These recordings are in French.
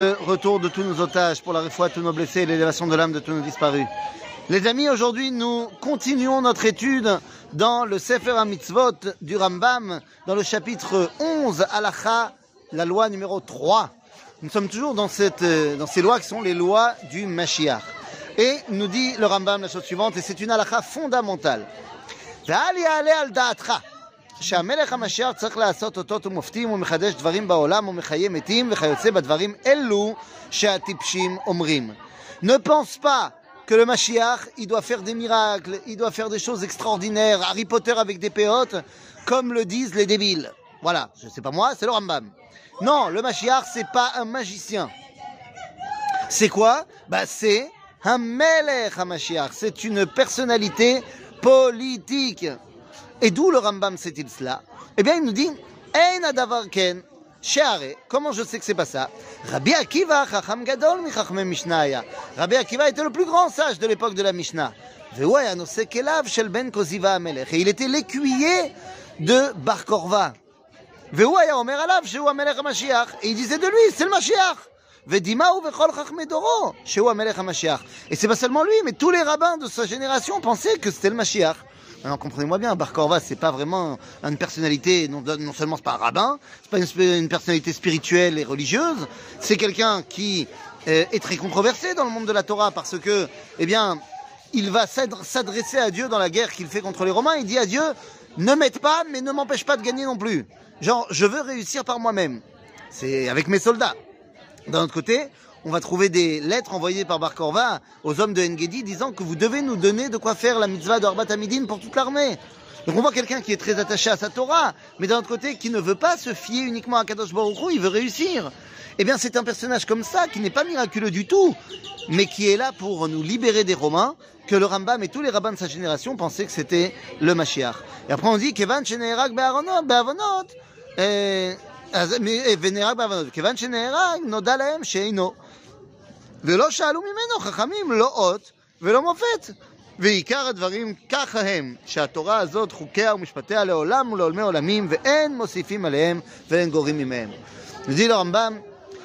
Le retour de tous nos otages, pour la réfoua, tous nos blessés et l'élévation de l'âme de tous nos disparus. Les amis, aujourd'hui, nous continuons notre étude dans le Sefer HaMitzvot du Rambam, dans le chapitre 11, Halacha, la loi numéro 3. Nous sommes toujours euh, dans, ces lois qui sont les lois du Mashiach. Et nous dit le Rambam la chose suivante, et c'est une halacha fondamentale. שהמלך המשיח צריך לעשות אותות ומופתים ומחדש דברים בעולם ומחיה מתים וכיוצא בדברים אלו שהטיפשים אומרים. Ne pense pas que le Mashiach, il doit faire des miracles, il doit faire des choses extraordinaires, Harry Potter avec des péotes, comme le disent les débiles. Voilà, je sais pas moi, c'est le Rambam. Non, le Mashiach, c'est pas un magicien. C'est quoi Bah c'est un Melech HaMashiach, c'est une personnalité politique. Et d'où le Rambam sait-il cela? Eh bien, il nous dit Ein adavar ken. Comment je sais que c'est pas ça? Rabbi Akiva, Chacham Gadol, Mishnaya. Rabbi Akiva était le plus grand sage de l'époque de la Mishnah. Ben Et il était l'écuyer de Bar Korva. Et il disait de lui, c'est le Mashiach. Et c'est pas seulement lui, mais tous les rabbins de sa génération pensaient que c'était le Mashiach. Alors comprenez-moi bien, Bar Korva, c'est pas vraiment une personnalité, non, seulement c'est pas un rabbin, c'est pas une, une personnalité spirituelle et religieuse, c'est quelqu'un qui euh, est très controversé dans le monde de la Torah parce que, eh bien, il va s'adr- s'adresser à Dieu dans la guerre qu'il fait contre les Romains. Il dit à Dieu, ne m'aide pas, mais ne m'empêche pas de gagner non plus. Genre, je veux réussir par moi-même. C'est avec mes soldats. D'un autre côté, on va trouver des lettres envoyées par Bar Korva aux hommes de Engedi disant que vous devez nous donner de quoi faire la mitzvah de Arbat Hamidin pour toute l'armée. Donc on voit quelqu'un qui est très attaché à sa Torah, mais d'un autre côté qui ne veut pas se fier uniquement à Kadosh Baruch il veut réussir. Eh bien c'est un personnage comme ça qui n'est pas miraculeux du tout, mais qui est là pour nous libérer des Romains, que le Rambam et tous les rabbins de sa génération pensaient que c'était le Mashiach. Et après on dit Kevan Sheneherak Be'aronot, Be'avonot, אז- מ- אה, ונהרג בעוונות. כיוון שנהרג, נודע להם שאינו. ולא שאלו ממנו חכמים לא אות ולא מופת. ועיקר הדברים ככה הם, שהתורה הזאת, חוקיה ומשפטיה לעולם ולעולמי עולמים, ואין מוסיפים עליהם ואין גורעים ממהם. Nous dit le Rambam,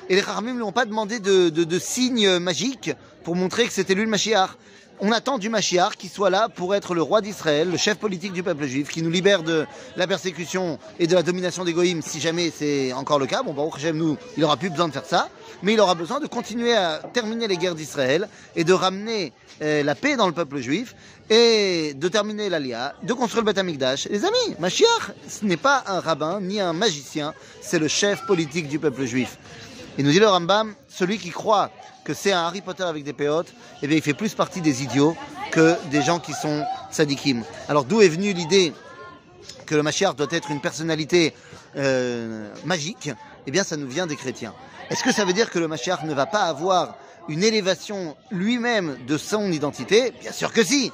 et les Chachamim ne lui ont pas demandé de, de, de signes magiques pour montrer que c'était lui le Mashiach. On attend du Mashiach qui soit là pour être le roi d'Israël, le chef politique du peuple juif, qui nous libère de la persécution et de la domination des goïms, si jamais c'est encore le cas. Bon, Baruch Hashem, nous, il aura plus besoin de faire ça, mais il aura besoin de continuer à terminer les guerres d'Israël et de ramener euh, la paix dans le peuple juif et de terminer l'Alia, de construire le Beth Amikdash. Les amis, Mashiach, ce n'est pas un rabbin ni un magicien, c'est le chef politique du peuple juif. Il nous dit le Rambam, celui qui croit que c'est un Harry Potter avec des péotes, eh bien il fait plus partie des idiots que des gens qui sont sadikim. Alors d'où est venue l'idée que le Mashiach doit être une personnalité euh, magique? Eh bien ça nous vient des chrétiens. Est-ce que ça veut dire que le Mashiach ne va pas avoir une élévation lui-même de son identité? Bien sûr que si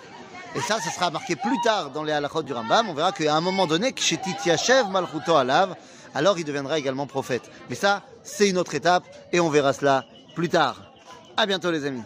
et ça, ça sera marqué plus tard dans les halachot du Rambam. On verra qu'à un moment donné, Malchuto Alav, alors il deviendra également prophète. Mais ça, c'est une autre étape et on verra cela plus tard. À bientôt les amis.